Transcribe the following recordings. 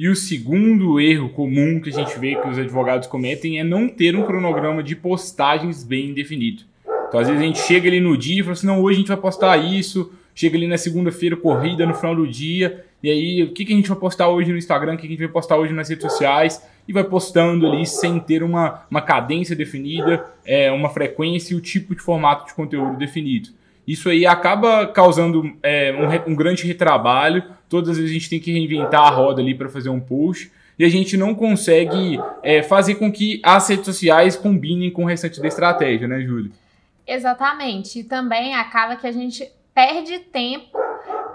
E o segundo erro comum que a gente vê que os advogados cometem é não ter um cronograma de postagens bem definido. Então, às vezes a gente chega ali no dia e fala assim: não, hoje a gente vai postar isso. Chega ali na segunda-feira, corrida, no final do dia. E aí, o que, que a gente vai postar hoje no Instagram? O que, que a gente vai postar hoje nas redes sociais? E vai postando ali sem ter uma, uma cadência definida, é, uma frequência e o tipo de formato de conteúdo definido. Isso aí acaba causando é, um, um, grande retrabalho. Todas as vezes a gente tem que reinventar a roda ali para fazer um post. E a gente não consegue é, fazer com que as redes sociais combinem com o restante da estratégia, né, Júlio? Exatamente. E também acaba que a gente perde tempo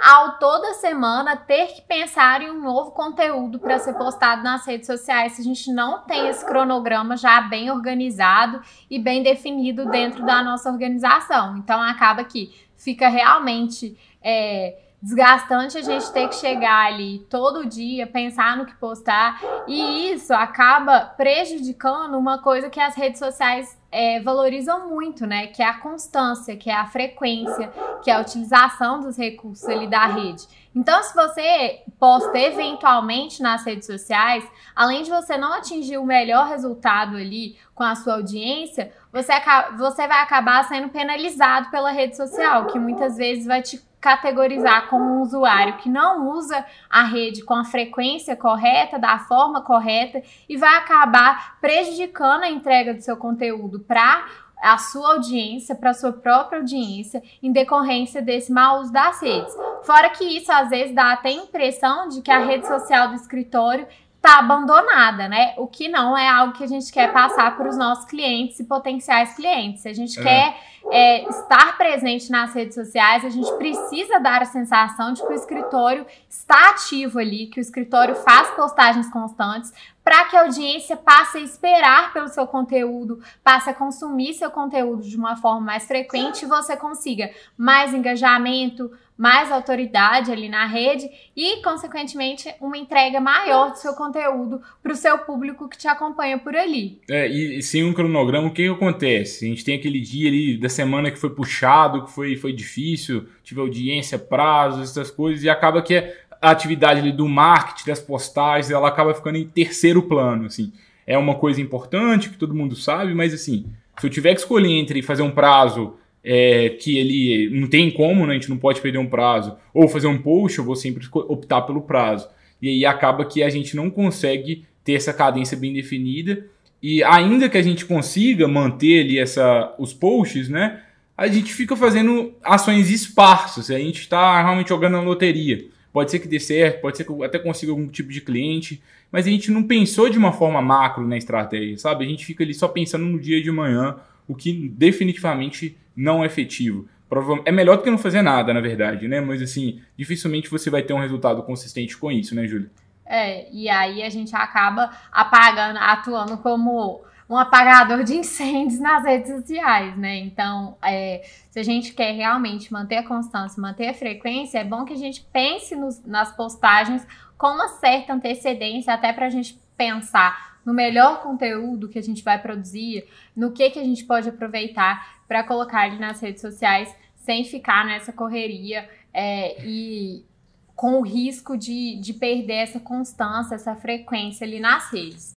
ao toda semana ter que pensar em um novo conteúdo para ser postado nas redes sociais se a gente não tem esse cronograma já bem organizado e bem definido dentro da nossa organização. Então acaba que fica realmente é, desgastante a gente ter que chegar ali todo dia, pensar no que postar, e isso acaba prejudicando uma coisa que as redes sociais é, valorizam muito, né? Que é a constância, que é a frequência, que é a utilização dos recursos ali da rede. Então, se você posta eventualmente nas redes sociais, além de você não atingir o melhor resultado ali com a sua audiência, você, você vai acabar sendo penalizado pela rede social, que muitas vezes vai te categorizar como um usuário que não usa a rede com a frequência correta, da forma correta, e vai acabar prejudicando a entrega do seu conteúdo para a sua audiência, para a sua própria audiência, em decorrência desse mau uso das redes. Fora que isso às vezes dá até a impressão de que a rede social do escritório está abandonada, né? O que não é algo que a gente quer passar para os nossos clientes e potenciais clientes. A gente é. quer é, estar presente nas redes sociais, a gente precisa dar a sensação de que o escritório está ativo ali, que o escritório faz postagens constantes, para que a audiência passe a esperar pelo seu conteúdo, passe a consumir seu conteúdo de uma forma mais frequente e você consiga mais engajamento, mais autoridade ali na rede e, consequentemente, uma entrega maior do seu conteúdo para o seu público que te acompanha por ali. É, e, e sem um cronograma, o que, que acontece? A gente tem aquele dia ali da semana que foi puxado, que foi, foi difícil, tive audiência, prazos, essas coisas, e acaba que a atividade ali do marketing, das postagens, ela acaba ficando em terceiro plano, assim. É uma coisa importante que todo mundo sabe, mas assim, se eu tiver que escolher entre fazer um prazo é, que ele não tem como, né, a gente não pode perder um prazo, ou fazer um post, eu vou sempre optar pelo prazo. E aí acaba que a gente não consegue ter essa cadência bem definida. E ainda que a gente consiga manter ali essa, os posts, né? A gente fica fazendo ações esparsas. A gente está realmente jogando na loteria. Pode ser que dê certo, pode ser que eu até consiga algum tipo de cliente, mas a gente não pensou de uma forma macro na estratégia, sabe? A gente fica ali só pensando no dia de manhã, o que definitivamente não é efetivo. É melhor do que não fazer nada, na verdade, né? Mas assim, dificilmente você vai ter um resultado consistente com isso, né, Júlia? É, e aí a gente acaba apagando, atuando como um apagador de incêndios nas redes sociais, né? Então, é, se a gente quer realmente manter a constância, manter a frequência, é bom que a gente pense nos, nas postagens com uma certa antecedência, até para a gente pensar no melhor conteúdo que a gente vai produzir, no que, que a gente pode aproveitar para colocar ele nas redes sociais sem ficar nessa correria é, e com o risco de, de perder essa constância, essa frequência ali nas redes.